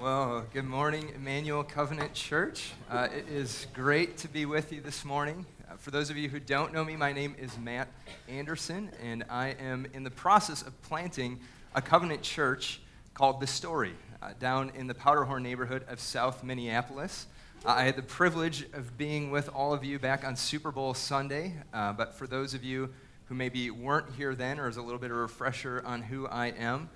Well, good morning, Emmanuel Covenant Church. Uh, it is great to be with you this morning. Uh, for those of you who don't know me, my name is Matt Anderson, and I am in the process of planting a covenant church called The Story uh, down in the Powderhorn neighborhood of South Minneapolis. Uh, I had the privilege of being with all of you back on Super Bowl Sunday, uh, but for those of you who maybe weren't here then or as a little bit of a refresher on who I am,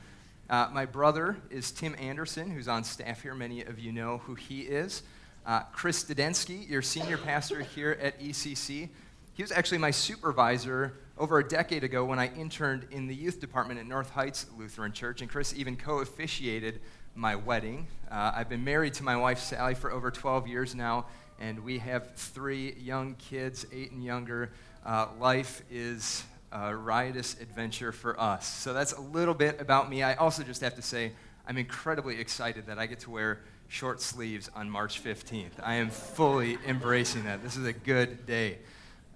uh, my brother is Tim Anderson, who's on staff here. Many of you know who he is. Uh, Chris Dudensky, your senior pastor here at ECC. He was actually my supervisor over a decade ago when I interned in the youth department at North Heights Lutheran Church, and Chris even co officiated my wedding. Uh, I've been married to my wife, Sally, for over 12 years now, and we have three young kids, eight and younger. Uh, life is a riotous adventure for us. So that's a little bit about me. I also just have to say, I'm incredibly excited that I get to wear short sleeves on March 15th. I am fully embracing that. This is a good day.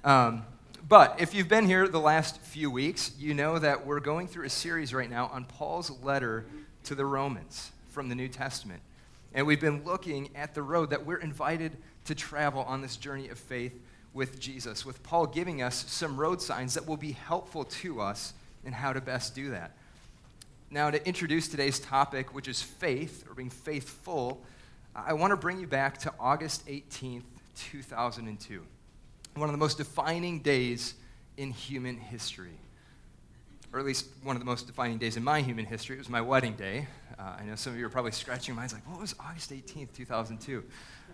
Um, but if you've been here the last few weeks, you know that we're going through a series right now on Paul's letter to the Romans from the New Testament. And we've been looking at the road that we're invited to travel on this journey of faith with Jesus, with Paul giving us some road signs that will be helpful to us in how to best do that. Now, to introduce today's topic, which is faith, or being faithful, I want to bring you back to August 18th, 2002. One of the most defining days in human history. Or at least one of the most defining days in my human history. It was my wedding day. Uh, I know some of you are probably scratching your minds like, what was August 18th, 2002?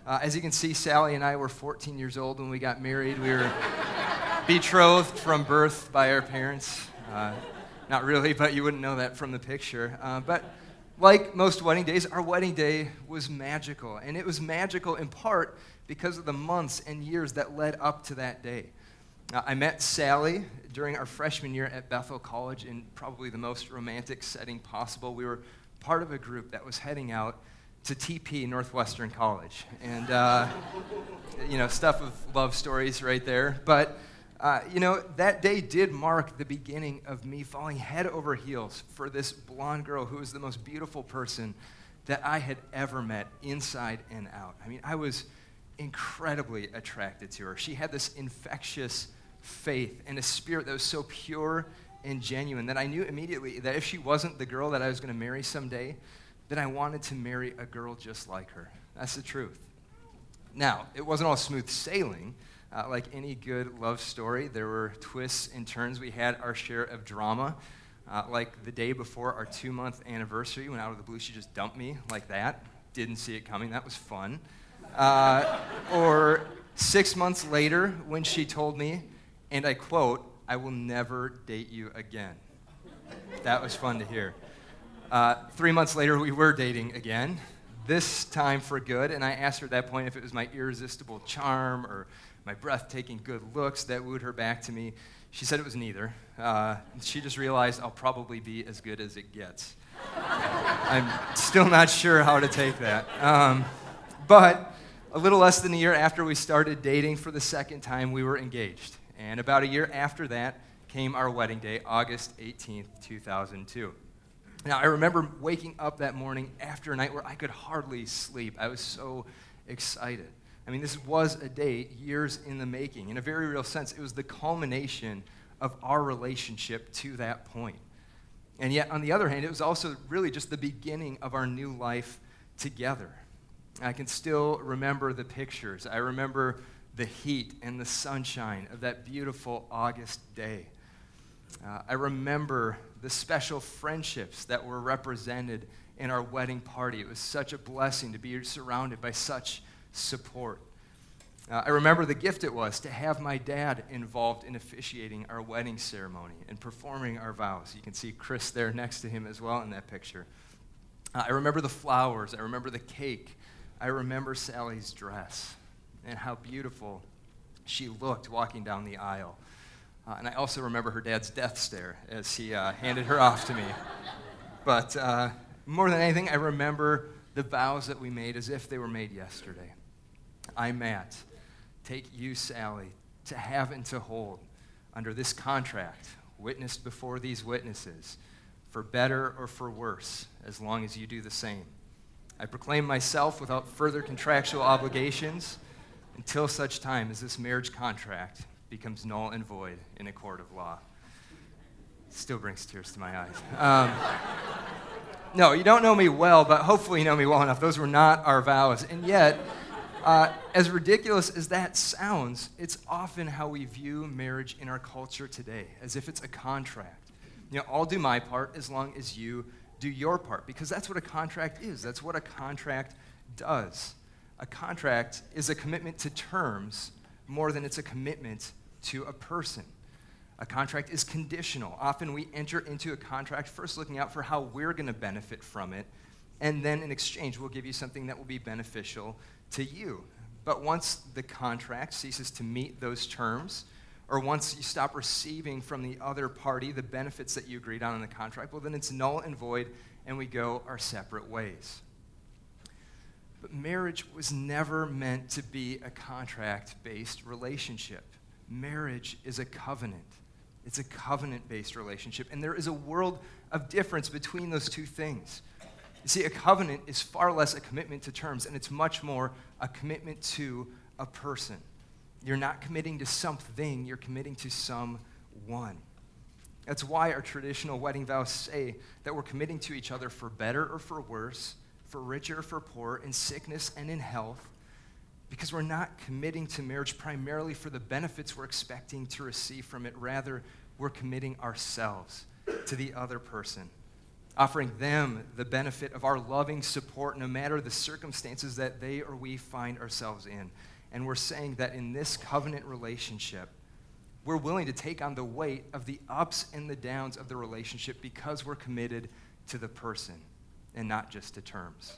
Uh, as you can see, Sally and I were 14 years old when we got married. We were betrothed from birth by our parents. Uh, not really, but you wouldn't know that from the picture. Uh, but like most wedding days, our wedding day was magical. And it was magical in part because of the months and years that led up to that day. Uh, I met Sally during our freshman year at Bethel College in probably the most romantic setting possible. We were part of a group that was heading out to TP Northwestern College. And, uh, you know, stuff of love stories right there. But, uh, you know, that day did mark the beginning of me falling head over heels for this blonde girl who was the most beautiful person that I had ever met inside and out. I mean, I was incredibly attracted to her. She had this infectious faith and a spirit that was so pure and genuine that I knew immediately that if she wasn't the girl that I was going to marry someday, that I wanted to marry a girl just like her. That's the truth. Now, it wasn't all smooth sailing. Uh, like any good love story, there were twists and turns. We had our share of drama. Uh, like the day before our two month anniversary, when out of the blue she just dumped me like that. Didn't see it coming. That was fun. Uh, or six months later, when she told me, and I quote, I will never date you again. That was fun to hear. Uh, three months later, we were dating again, this time for good. And I asked her at that point if it was my irresistible charm or my breathtaking good looks that wooed her back to me. She said it was neither. Uh, she just realized I'll probably be as good as it gets. I'm still not sure how to take that. Um, but a little less than a year after we started dating for the second time, we were engaged. And about a year after that came our wedding day, August 18th, 2002. Now, I remember waking up that morning after a night where I could hardly sleep. I was so excited. I mean, this was a day years in the making. In a very real sense, it was the culmination of our relationship to that point. And yet, on the other hand, it was also really just the beginning of our new life together. I can still remember the pictures. I remember the heat and the sunshine of that beautiful August day. Uh, I remember the special friendships that were represented in our wedding party. It was such a blessing to be surrounded by such support. Uh, I remember the gift it was to have my dad involved in officiating our wedding ceremony and performing our vows. You can see Chris there next to him as well in that picture. Uh, I remember the flowers. I remember the cake. I remember Sally's dress and how beautiful she looked walking down the aisle. Uh, and I also remember her dad's death stare as he uh, handed her off to me. But uh, more than anything, I remember the vows that we made as if they were made yesterday. I, Matt, take you, Sally, to have and to hold under this contract, witnessed before these witnesses, for better or for worse, as long as you do the same. I proclaim myself without further contractual obligations until such time as this marriage contract becomes null and void in a court of law. Still brings tears to my eyes. Um, no, you don't know me well, but hopefully you know me well enough. Those were not our vows. And yet, uh, as ridiculous as that sounds, it's often how we view marriage in our culture today, as if it's a contract. You know, I'll do my part as long as you do your part, because that's what a contract is. That's what a contract does. A contract is a commitment to terms more than it's a commitment to a person. A contract is conditional. Often we enter into a contract first looking out for how we're going to benefit from it, and then in exchange, we'll give you something that will be beneficial to you. But once the contract ceases to meet those terms, or once you stop receiving from the other party the benefits that you agreed on in the contract, well, then it's null and void, and we go our separate ways. But marriage was never meant to be a contract based relationship. Marriage is a covenant. It's a covenant based relationship. And there is a world of difference between those two things. You see, a covenant is far less a commitment to terms, and it's much more a commitment to a person. You're not committing to something, you're committing to someone. That's why our traditional wedding vows say that we're committing to each other for better or for worse, for richer or for poor, in sickness and in health, because we're not committing to marriage primarily for the benefits we're expecting to receive from it. Rather, we're committing ourselves to the other person offering them the benefit of our loving support no matter the circumstances that they or we find ourselves in. And we're saying that in this covenant relationship, we're willing to take on the weight of the ups and the downs of the relationship because we're committed to the person and not just to terms.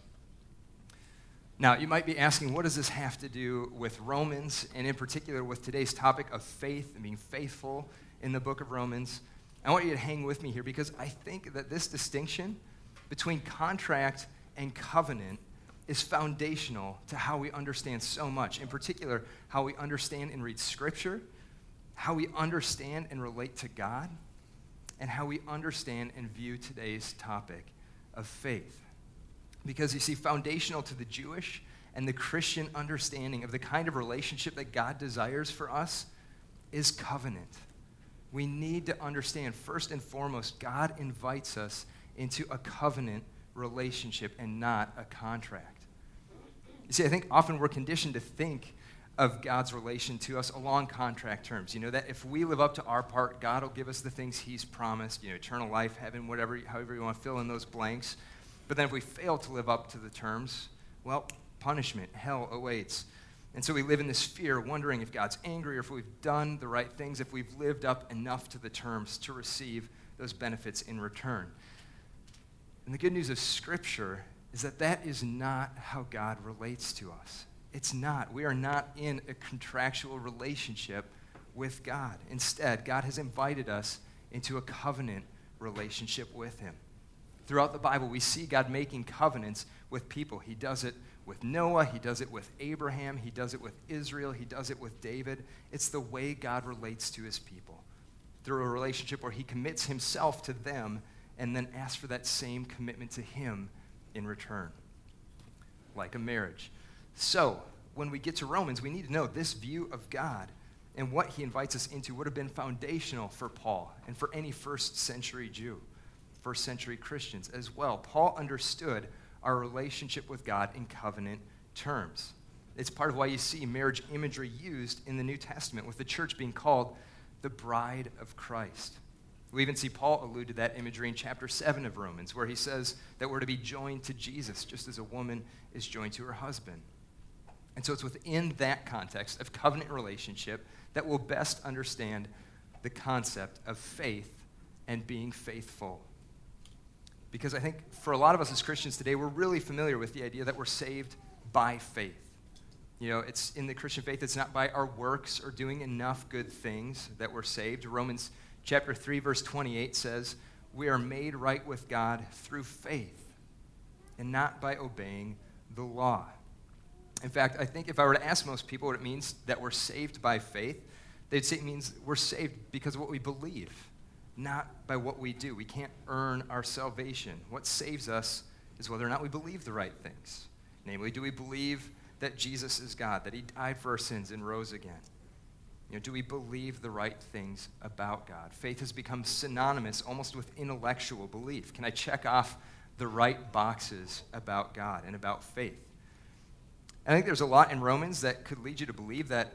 Now, you might be asking, what does this have to do with Romans, and in particular with today's topic of faith and being faithful in the book of Romans? I want you to hang with me here because I think that this distinction between contract and covenant is foundational to how we understand so much. In particular, how we understand and read Scripture, how we understand and relate to God, and how we understand and view today's topic of faith. Because you see, foundational to the Jewish and the Christian understanding of the kind of relationship that God desires for us is covenant we need to understand first and foremost, God invites us into a covenant relationship and not a contract. You see, I think often we're conditioned to think of God's relation to us along contract terms. You know, that if we live up to our part, God will give us the things He's promised, you know, eternal life, heaven, whatever, however you want to fill in those blanks. But then if we fail to live up to the terms, well, punishment, hell awaits. And so we live in this fear, wondering if God's angry or if we've done the right things, if we've lived up enough to the terms to receive those benefits in return. And the good news of Scripture is that that is not how God relates to us. It's not. We are not in a contractual relationship with God. Instead, God has invited us into a covenant relationship with Him. Throughout the Bible, we see God making covenants with people. He does it with Noah, he does it with Abraham, he does it with Israel, he does it with David. It's the way God relates to his people through a relationship where he commits himself to them and then asks for that same commitment to him in return, like a marriage. So, when we get to Romans, we need to know this view of God and what he invites us into would have been foundational for Paul and for any first century Jew, first century Christians as well. Paul understood our relationship with God in covenant terms. It's part of why you see marriage imagery used in the New Testament, with the church being called the bride of Christ. We even see Paul allude to that imagery in chapter 7 of Romans, where he says that we're to be joined to Jesus, just as a woman is joined to her husband. And so it's within that context of covenant relationship that we'll best understand the concept of faith and being faithful because I think for a lot of us as Christians today, we're really familiar with the idea that we're saved by faith. You know, it's in the Christian faith, it's not by our works or doing enough good things that we're saved. Romans chapter 3, verse 28 says, We are made right with God through faith and not by obeying the law. In fact, I think if I were to ask most people what it means that we're saved by faith, they'd say it means we're saved because of what we believe not by what we do. We can't earn our salvation. What saves us is whether or not we believe the right things. Namely, do we believe that Jesus is God, that he died for our sins and rose again? You know, do we believe the right things about God? Faith has become synonymous almost with intellectual belief. Can I check off the right boxes about God and about faith? I think there's a lot in Romans that could lead you to believe that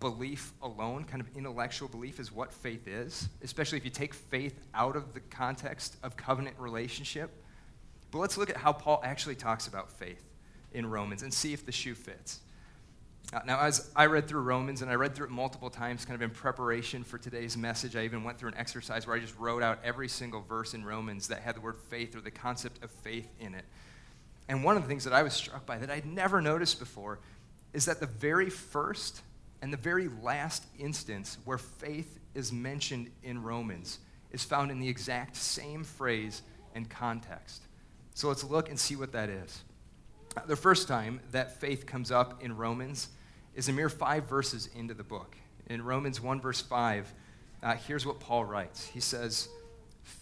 belief alone, kind of intellectual belief, is what faith is, especially if you take faith out of the context of covenant relationship. But let's look at how Paul actually talks about faith in Romans and see if the shoe fits. Now, as I read through Romans, and I read through it multiple times kind of in preparation for today's message, I even went through an exercise where I just wrote out every single verse in Romans that had the word faith or the concept of faith in it. And one of the things that I was struck by that I'd never noticed before is that the very first and the very last instance where faith is mentioned in Romans is found in the exact same phrase and context. So let's look and see what that is. The first time that faith comes up in Romans is a mere five verses into the book. In Romans 1, verse 5, uh, here's what Paul writes He says,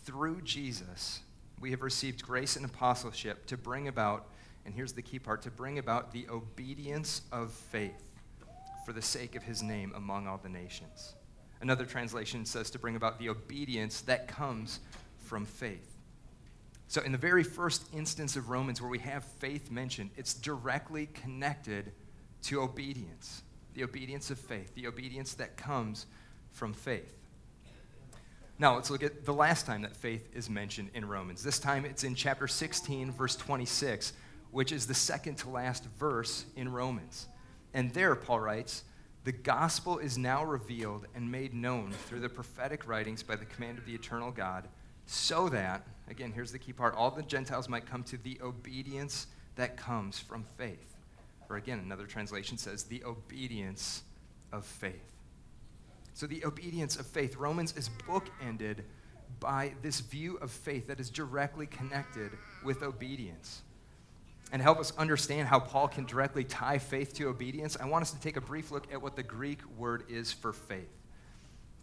Through Jesus, we have received grace and apostleship to bring about, and here's the key part, to bring about the obedience of faith for the sake of his name among all the nations. Another translation says to bring about the obedience that comes from faith. So, in the very first instance of Romans where we have faith mentioned, it's directly connected to obedience the obedience of faith, the obedience that comes from faith. Now, let's look at the last time that faith is mentioned in Romans. This time it's in chapter 16, verse 26, which is the second to last verse in Romans. And there, Paul writes, the gospel is now revealed and made known through the prophetic writings by the command of the eternal God, so that, again, here's the key part, all the Gentiles might come to the obedience that comes from faith. Or again, another translation says, the obedience of faith. So, the obedience of faith. Romans is bookended by this view of faith that is directly connected with obedience. And help us understand how Paul can directly tie faith to obedience, I want us to take a brief look at what the Greek word is for faith.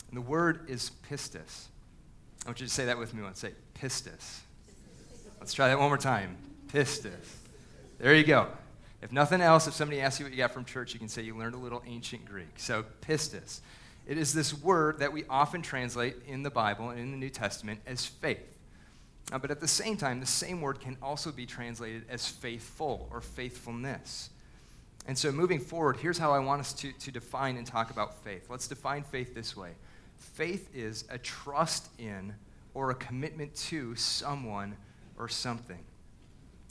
And the word is pistis. I want you to say that with me once. Say pistis. Let's try that one more time. Pistis. There you go. If nothing else, if somebody asks you what you got from church, you can say you learned a little ancient Greek. So, pistis. It is this word that we often translate in the Bible and in the New Testament as faith. Uh, but at the same time, the same word can also be translated as faithful or faithfulness. And so, moving forward, here's how I want us to, to define and talk about faith. Let's define faith this way faith is a trust in or a commitment to someone or something.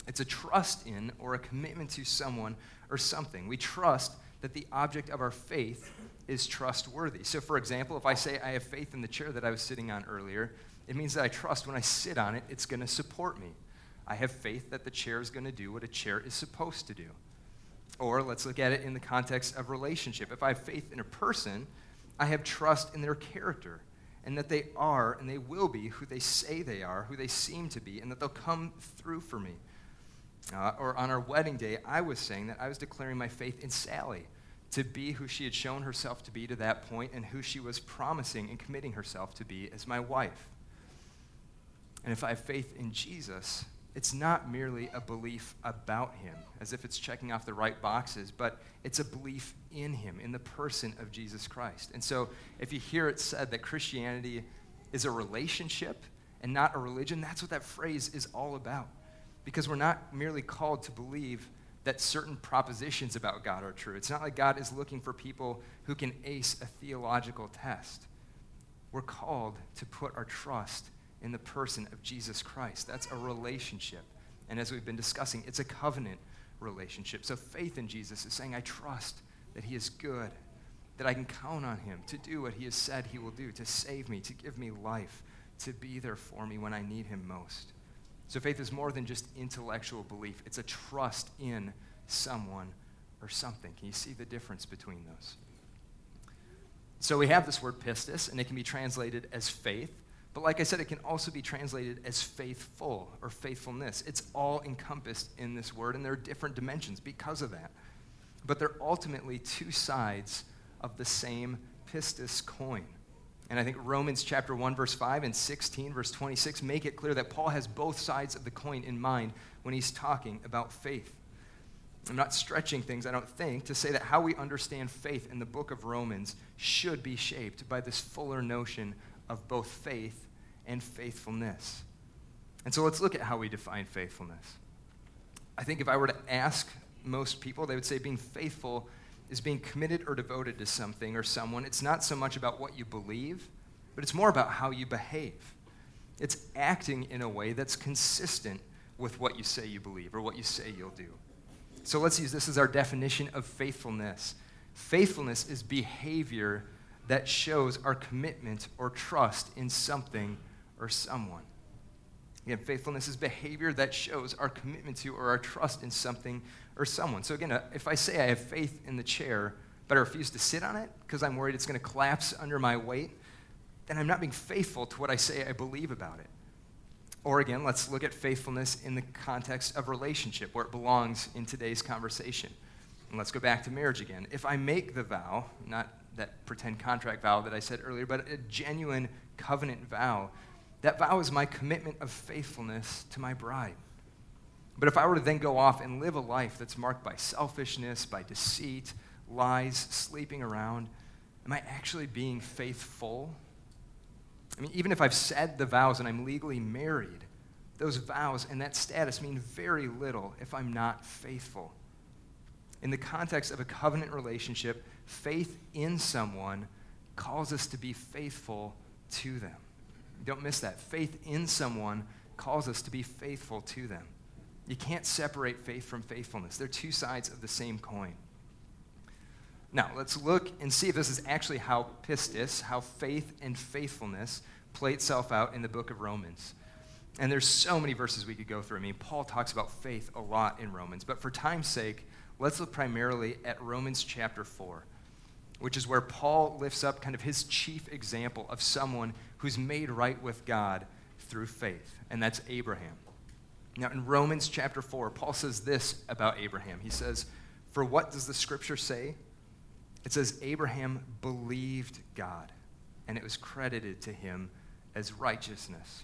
It's a trust in or a commitment to someone or something. We trust that the object of our faith is trustworthy. So, for example, if I say I have faith in the chair that I was sitting on earlier, it means that I trust when I sit on it, it's going to support me. I have faith that the chair is going to do what a chair is supposed to do. Or let's look at it in the context of relationship. If I have faith in a person, I have trust in their character and that they are and they will be who they say they are, who they seem to be, and that they'll come through for me. Uh, or on our wedding day, I was saying that I was declaring my faith in Sally to be who she had shown herself to be to that point and who she was promising and committing herself to be as my wife. And if I have faith in Jesus, it's not merely a belief about him, as if it's checking off the right boxes, but it's a belief in him, in the person of Jesus Christ. And so if you hear it said that Christianity is a relationship and not a religion, that's what that phrase is all about. Because we're not merely called to believe that certain propositions about God are true. It's not like God is looking for people who can ace a theological test. We're called to put our trust in the person of Jesus Christ. That's a relationship. And as we've been discussing, it's a covenant relationship. So faith in Jesus is saying, I trust that He is good, that I can count on Him to do what He has said He will do, to save me, to give me life, to be there for me when I need Him most. So faith is more than just intellectual belief, it's a trust in someone or something. Can you see the difference between those? So we have this word pistis, and it can be translated as faith. But like I said, it can also be translated as faithful or faithfulness. It's all encompassed in this word, and there are different dimensions because of that. But they're ultimately two sides of the same pistis coin. And I think Romans chapter 1, verse 5 and 16, verse 26 make it clear that Paul has both sides of the coin in mind when he's talking about faith. I'm not stretching things, I don't think, to say that how we understand faith in the book of Romans should be shaped by this fuller notion of both faith and faithfulness. And so let's look at how we define faithfulness. I think if I were to ask most people, they would say being faithful is being committed or devoted to something or someone. It's not so much about what you believe, but it's more about how you behave. It's acting in a way that's consistent with what you say you believe or what you say you'll do. So let's use this as our definition of faithfulness. Faithfulness is behavior that shows our commitment or trust in something or someone. Again, faithfulness is behavior that shows our commitment to or our trust in something or someone. So, again, uh, if I say I have faith in the chair, but I refuse to sit on it because I'm worried it's going to collapse under my weight, then I'm not being faithful to what I say I believe about it. Or again, let's look at faithfulness in the context of relationship, where it belongs in today's conversation. And let's go back to marriage again. If I make the vow, not that pretend contract vow that I said earlier, but a genuine covenant vow, that vow is my commitment of faithfulness to my bride. But if I were to then go off and live a life that's marked by selfishness, by deceit, lies, sleeping around, am I actually being faithful? I mean, even if I've said the vows and I'm legally married, those vows and that status mean very little if I'm not faithful. In the context of a covenant relationship, faith in someone calls us to be faithful to them. Don't miss that. Faith in someone calls us to be faithful to them. You can't separate faith from faithfulness, they're two sides of the same coin. Now, let's look and see if this is actually how pistis, how faith and faithfulness play itself out in the book of Romans. And there's so many verses we could go through. I mean, Paul talks about faith a lot in Romans, but for time's sake, let's look primarily at Romans chapter 4, which is where Paul lifts up kind of his chief example of someone who's made right with God through faith, and that's Abraham. Now, in Romans chapter 4, Paul says this about Abraham. He says, For what does the scripture say? It says, Abraham believed God, and it was credited to him as righteousness.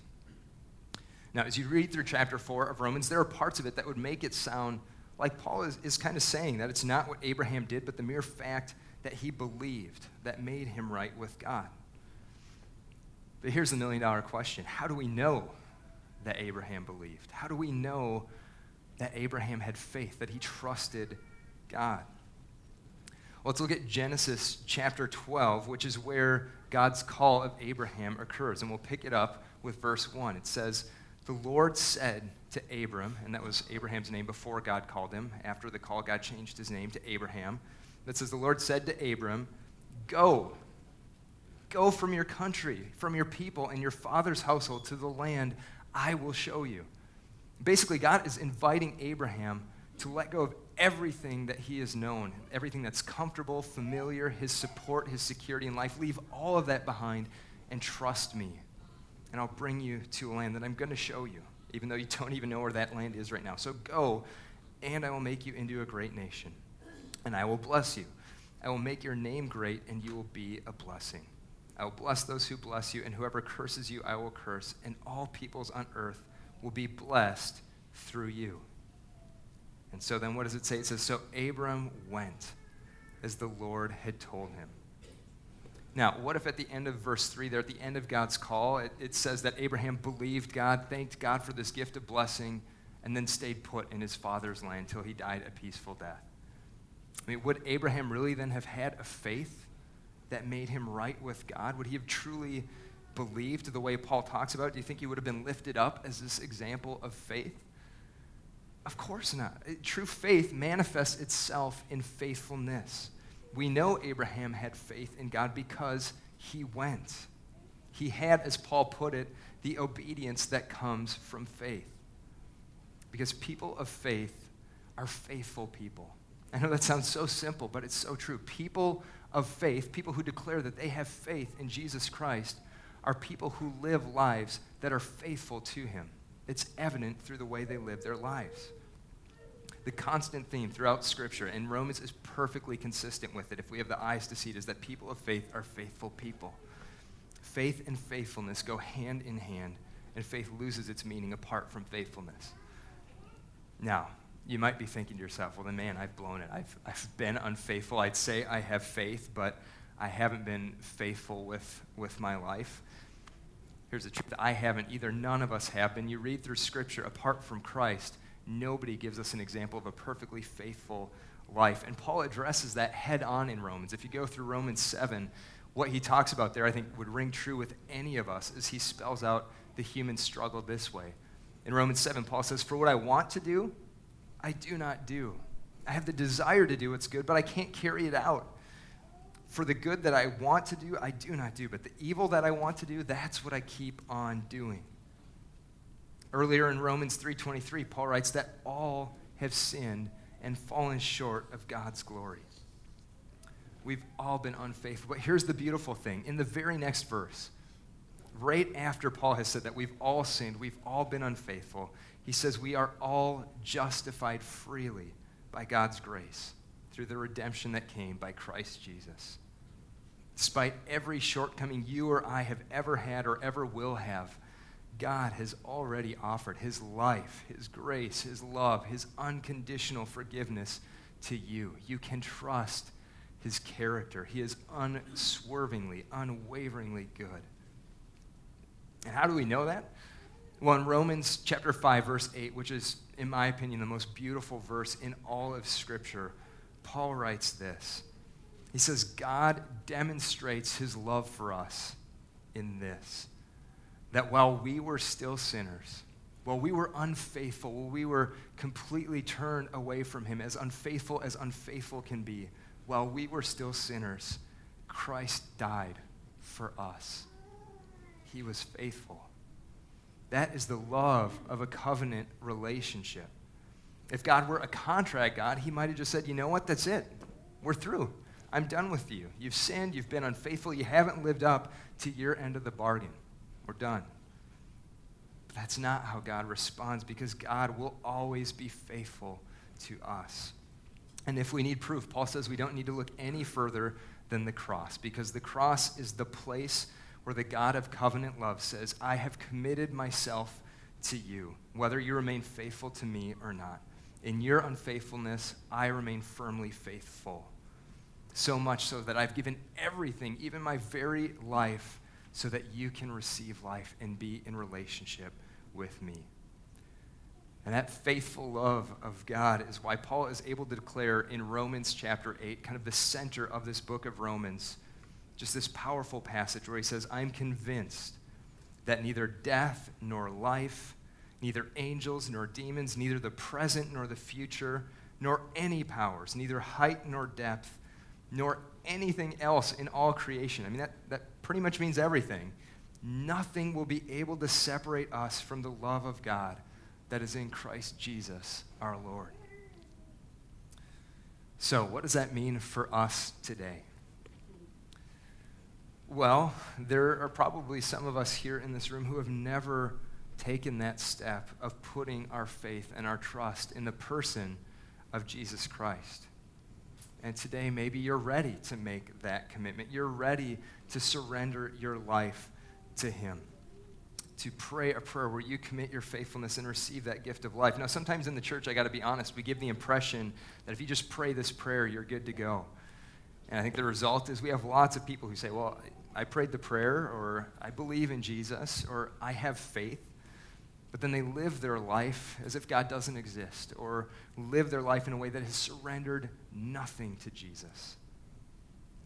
Now, as you read through chapter 4 of Romans, there are parts of it that would make it sound like Paul is, is kind of saying that it's not what Abraham did, but the mere fact that he believed that made him right with God. But here's the million dollar question How do we know that Abraham believed? How do we know that Abraham had faith, that he trusted God? Let's look at Genesis chapter 12, which is where God's call of Abraham occurs. And we'll pick it up with verse 1. It says, The Lord said to Abram, and that was Abraham's name before God called him. After the call, God changed his name to Abraham. That says, The Lord said to Abram, Go, go from your country, from your people, and your father's household to the land I will show you. Basically, God is inviting Abraham to let go of everything that he has known, everything that's comfortable, familiar, his support, his security in life. Leave all of that behind and trust me. And I'll bring you to a land that I'm going to show you, even though you don't even know where that land is right now. So go, and I will make you into a great nation, and I will bless you. I will make your name great, and you will be a blessing. I will bless those who bless you, and whoever curses you, I will curse, and all peoples on earth will be blessed through you. And so then what does it say? It says, So Abram went as the Lord had told him. Now, what if at the end of verse 3, there at the end of God's call, it, it, says that Abraham believed God, thanked God for this gift of blessing, and then stayed put in his father's land until he died a peaceful death? I mean, would Abraham really then have had a faith that made him right with God? Would he have truly believed the way Paul talks about it? Do you think he would have been lifted up as this example of faith? Of course not. True faith manifests itself in faithfulness. We know Abraham had faith in God because he went. He had, as Paul put it, the obedience that comes from faith. Because people of faith are faithful people. I know that sounds so simple, but it's so true. People of faith, people who declare that they have faith in Jesus Christ, are people who live lives that are faithful to Him. It's evident through the way they live their lives. The constant theme throughout Scripture, and Romans is perfectly consistent with it if we have the eyes to see it, is that people of faith are faithful people. Faith and faithfulness go hand in hand, and faith loses its meaning apart from faithfulness. Now, you might be thinking to yourself, well, then, man, I've blown it. I've, I've been unfaithful. I'd say I have faith, but I haven't been faithful with, with my life. Here's the truth I haven't either. None of us have been. You read through Scripture, apart from Christ, nobody gives us an example of a perfectly faithful life. And Paul addresses that head on in Romans. If you go through Romans 7, what he talks about there, I think, would ring true with any of us as he spells out the human struggle this way. In Romans 7, Paul says, For what I want to do, I do not do. I have the desire to do what's good, but I can't carry it out. For the good that I want to do, I do not do. But the evil that I want to do, that's what I keep on doing. Earlier in Romans 3:23, Paul writes that all have sinned and fallen short of God's glory. We've all been unfaithful. But here's the beautiful thing. In the very next verse, right after Paul has said that we've all sinned, we've all been unfaithful, he says we are all justified freely by God's grace through the redemption that came by Christ Jesus. Despite every shortcoming you or I have ever had or ever will have, God has already offered his life, his grace, his love, his unconditional forgiveness to you. You can trust his character. He is unswervingly, unwaveringly good. And how do we know that? Well, in Romans chapter 5, verse 8, which is, in my opinion, the most beautiful verse in all of Scripture, Paul writes this. He says, God demonstrates his love for us in this that while we were still sinners, while we were unfaithful, while we were completely turned away from him, as unfaithful as unfaithful can be, while we were still sinners, Christ died for us. He was faithful. That is the love of a covenant relationship. If God were a contract God, he might have just said, you know what, that's it. We're through. I'm done with you. You've sinned, you've been unfaithful, you haven't lived up to your end of the bargain. We're done. But that's not how God responds because God will always be faithful to us. And if we need proof, Paul says we don't need to look any further than the cross because the cross is the place where the God of covenant love says, I have committed myself to you, whether you remain faithful to me or not. In your unfaithfulness, I remain firmly faithful. So much so that I've given everything, even my very life, so that you can receive life and be in relationship with me. And that faithful love of God is why Paul is able to declare in Romans chapter 8, kind of the center of this book of Romans, just this powerful passage where he says, I'm convinced that neither death nor life, neither angels nor demons, neither the present nor the future, nor any powers, neither height nor depth, nor anything else in all creation. I mean, that, that pretty much means everything. Nothing will be able to separate us from the love of God that is in Christ Jesus our Lord. So, what does that mean for us today? Well, there are probably some of us here in this room who have never taken that step of putting our faith and our trust in the person of Jesus Christ. And today, maybe you're ready to make that commitment. You're ready to surrender your life to Him to pray a prayer where you commit your faithfulness and receive that gift of life. Now, sometimes in the church, I got to be honest, we give the impression that if you just pray this prayer, you're good to go. And I think the result is we have lots of people who say, Well, I prayed the prayer, or I believe in Jesus, or I have faith. But then they live their life as if God doesn't exist, or live their life in a way that has surrendered nothing to Jesus.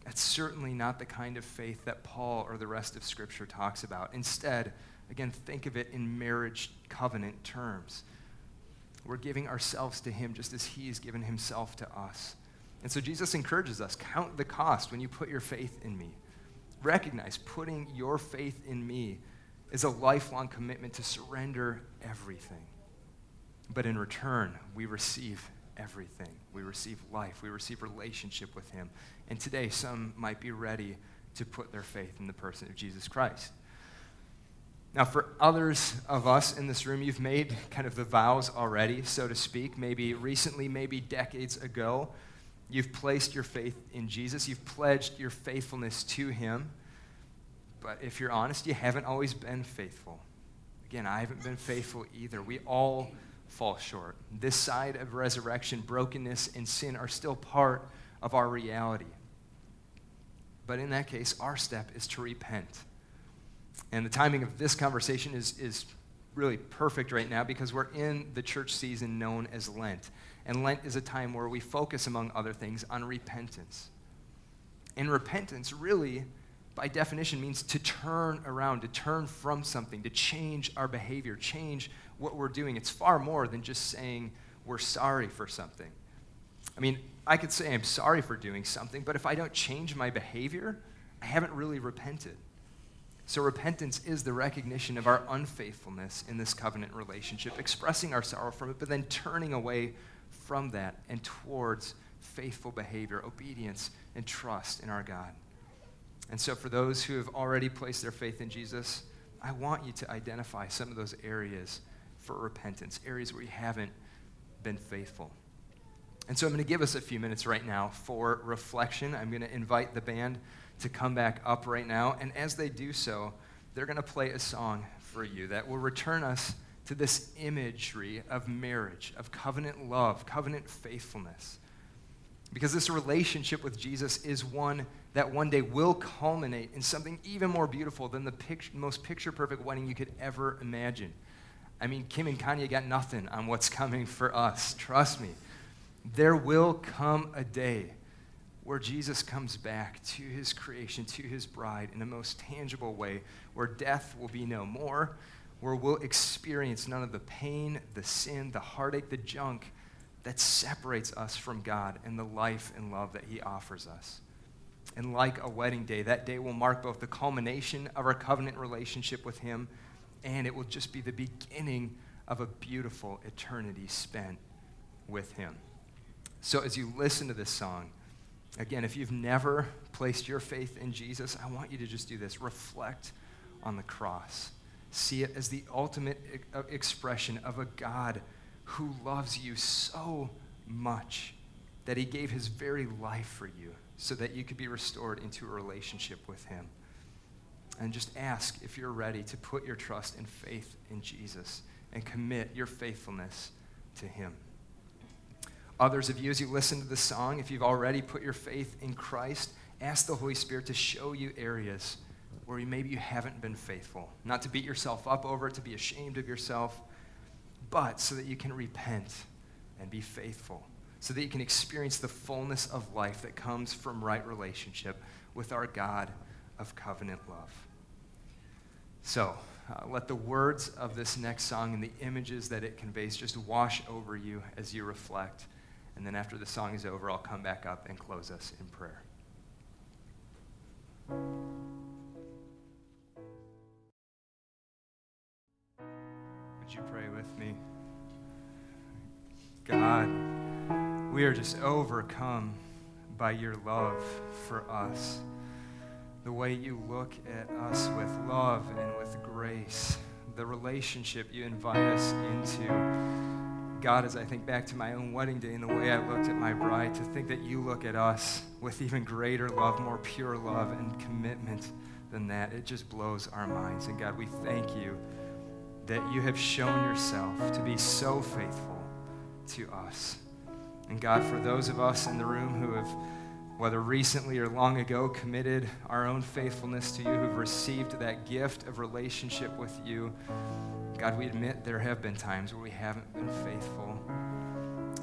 That's certainly not the kind of faith that Paul or the rest of Scripture talks about. Instead, Again, think of it in marriage covenant terms. We're giving ourselves to Him just as He has given Himself to us. And so Jesus encourages us count the cost when you put your faith in me. Recognize putting your faith in me is a lifelong commitment to surrender everything. But in return, we receive everything. We receive life, we receive relationship with Him. And today, some might be ready to put their faith in the person of Jesus Christ. Now, for others of us in this room, you've made kind of the vows already, so to speak. Maybe recently, maybe decades ago, you've placed your faith in Jesus. You've pledged your faithfulness to Him. But if you're honest, you haven't always been faithful. Again, I haven't been faithful either. We all fall short. This side of resurrection, brokenness and sin are still part of our reality. But in that case, our step is to repent. And the timing of this conversation is, is really perfect right now because we're in the church season known as Lent. And Lent is a time where we focus, among other things, on repentance. And repentance really, by definition, means to turn around, to turn from something, to change our behavior, change what we're doing. It's far more than just saying we're sorry for something. I mean, I could say I'm sorry for doing something, but if I don't change my behavior, I haven't really repented. So, repentance is the recognition of our unfaithfulness in this covenant relationship, expressing our sorrow from it, but then turning away from that and towards faithful behavior, obedience, and trust in our God. And so, for those who have already placed their faith in Jesus, I want you to identify some of those areas for repentance, areas where you haven't been faithful. And so I'm going to give us a few minutes right now for reflection. I'm going to invite the band to come back up right now. And as they do so, they're going to play a song for you that will return us to this imagery of marriage, of covenant love, covenant faithfulness. Because this relationship with Jesus is one that one day will culminate in something even more beautiful than the most picture perfect wedding you could ever imagine. I mean, Kim and Kanye got nothing on what's coming for us. Trust me. There will come a day where Jesus comes back to his creation, to his bride, in a most tangible way, where death will be no more, where we'll experience none of the pain, the sin, the heartache, the junk that separates us from God and the life and love that he offers us. And like a wedding day, that day will mark both the culmination of our covenant relationship with him and it will just be the beginning of a beautiful eternity spent with him. So as you listen to this song, again, if you've never placed your faith in Jesus, I want you to just do this. Reflect on the cross. See it as the ultimate uh, expression of a God who loves you so much that he gave his very life for you so that you could be restored into a relationship with him and just ask if you're ready to put your trust and faith in Jesus and commit your faithfulness to Him. Others of you, as you listen to the song, if you've already put your faith in Christ, ask the Holy Spirit to show you areas where maybe you haven't been faithful. Not to beat yourself up over it, to be ashamed of yourself, but so that you can repent and be faithful, so that you can experience the fullness of life that comes from right relationship with our God of covenant love. So, uh, let the words of this next song and the images that it conveys just wash over you as you reflect. And then after the song is over, I'll come back up and close us in prayer. Would you pray with me? God, we are just overcome by your love for us the way you look at us with love and with grace, the relationship you invite us into. God, as I think back to my own wedding day and the way I looked at my bride, to think that you look at us with even greater love, more pure love and commitment than that, it just blows our minds. And God, we thank you that you have shown yourself to be so faithful to us. And God, for those of us in the room who have whether recently or long ago, committed our own faithfulness to you, who've received that gift of relationship with you. God, we admit there have been times where we haven't been faithful.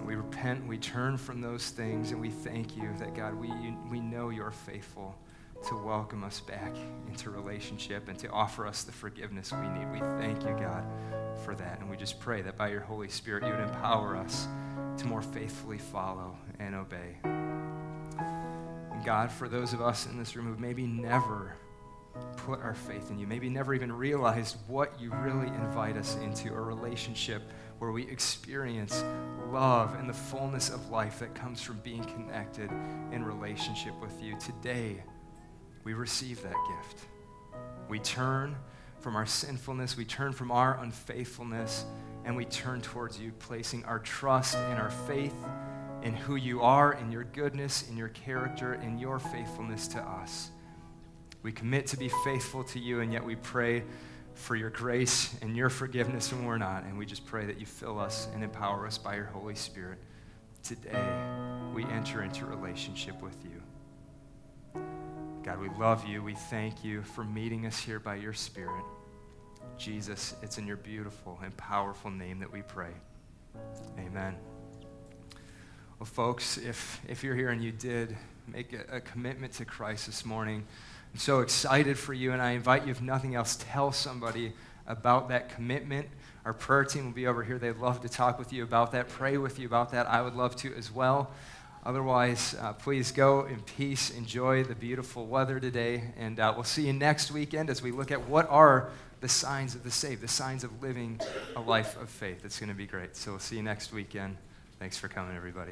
We repent, we turn from those things, and we thank you that, God, we, we know you're faithful to welcome us back into relationship and to offer us the forgiveness we need. We thank you, God, for that. And we just pray that by your Holy Spirit, you would empower us to more faithfully follow and obey. God, for those of us in this room who maybe never put our faith in you, maybe never even realized what you really invite us into a relationship where we experience love and the fullness of life that comes from being connected in relationship with you. Today, we receive that gift. We turn from our sinfulness, we turn from our unfaithfulness, and we turn towards you, placing our trust and our faith in who you are, in your goodness, in your character, in your faithfulness to us. We commit to be faithful to you, and yet we pray for your grace and your forgiveness when we're not. And we just pray that you fill us and empower us by your Holy Spirit. Today, we enter into relationship with you. God, we love you. We thank you for meeting us here by your Spirit. Jesus, it's in your beautiful and powerful name that we pray. Amen. Well, folks, if, if you're here and you did make a, a commitment to Christ this morning, I'm so excited for you, and I invite you, if nothing else, tell somebody about that commitment. Our prayer team will be over here. They'd love to talk with you about that, pray with you about that. I would love to as well. Otherwise, uh, please go in peace. Enjoy the beautiful weather today. And uh, we'll see you next weekend as we look at what are the signs of the saved, the signs of living a life of faith. It's going to be great. So we'll see you next weekend. Thanks for coming, everybody.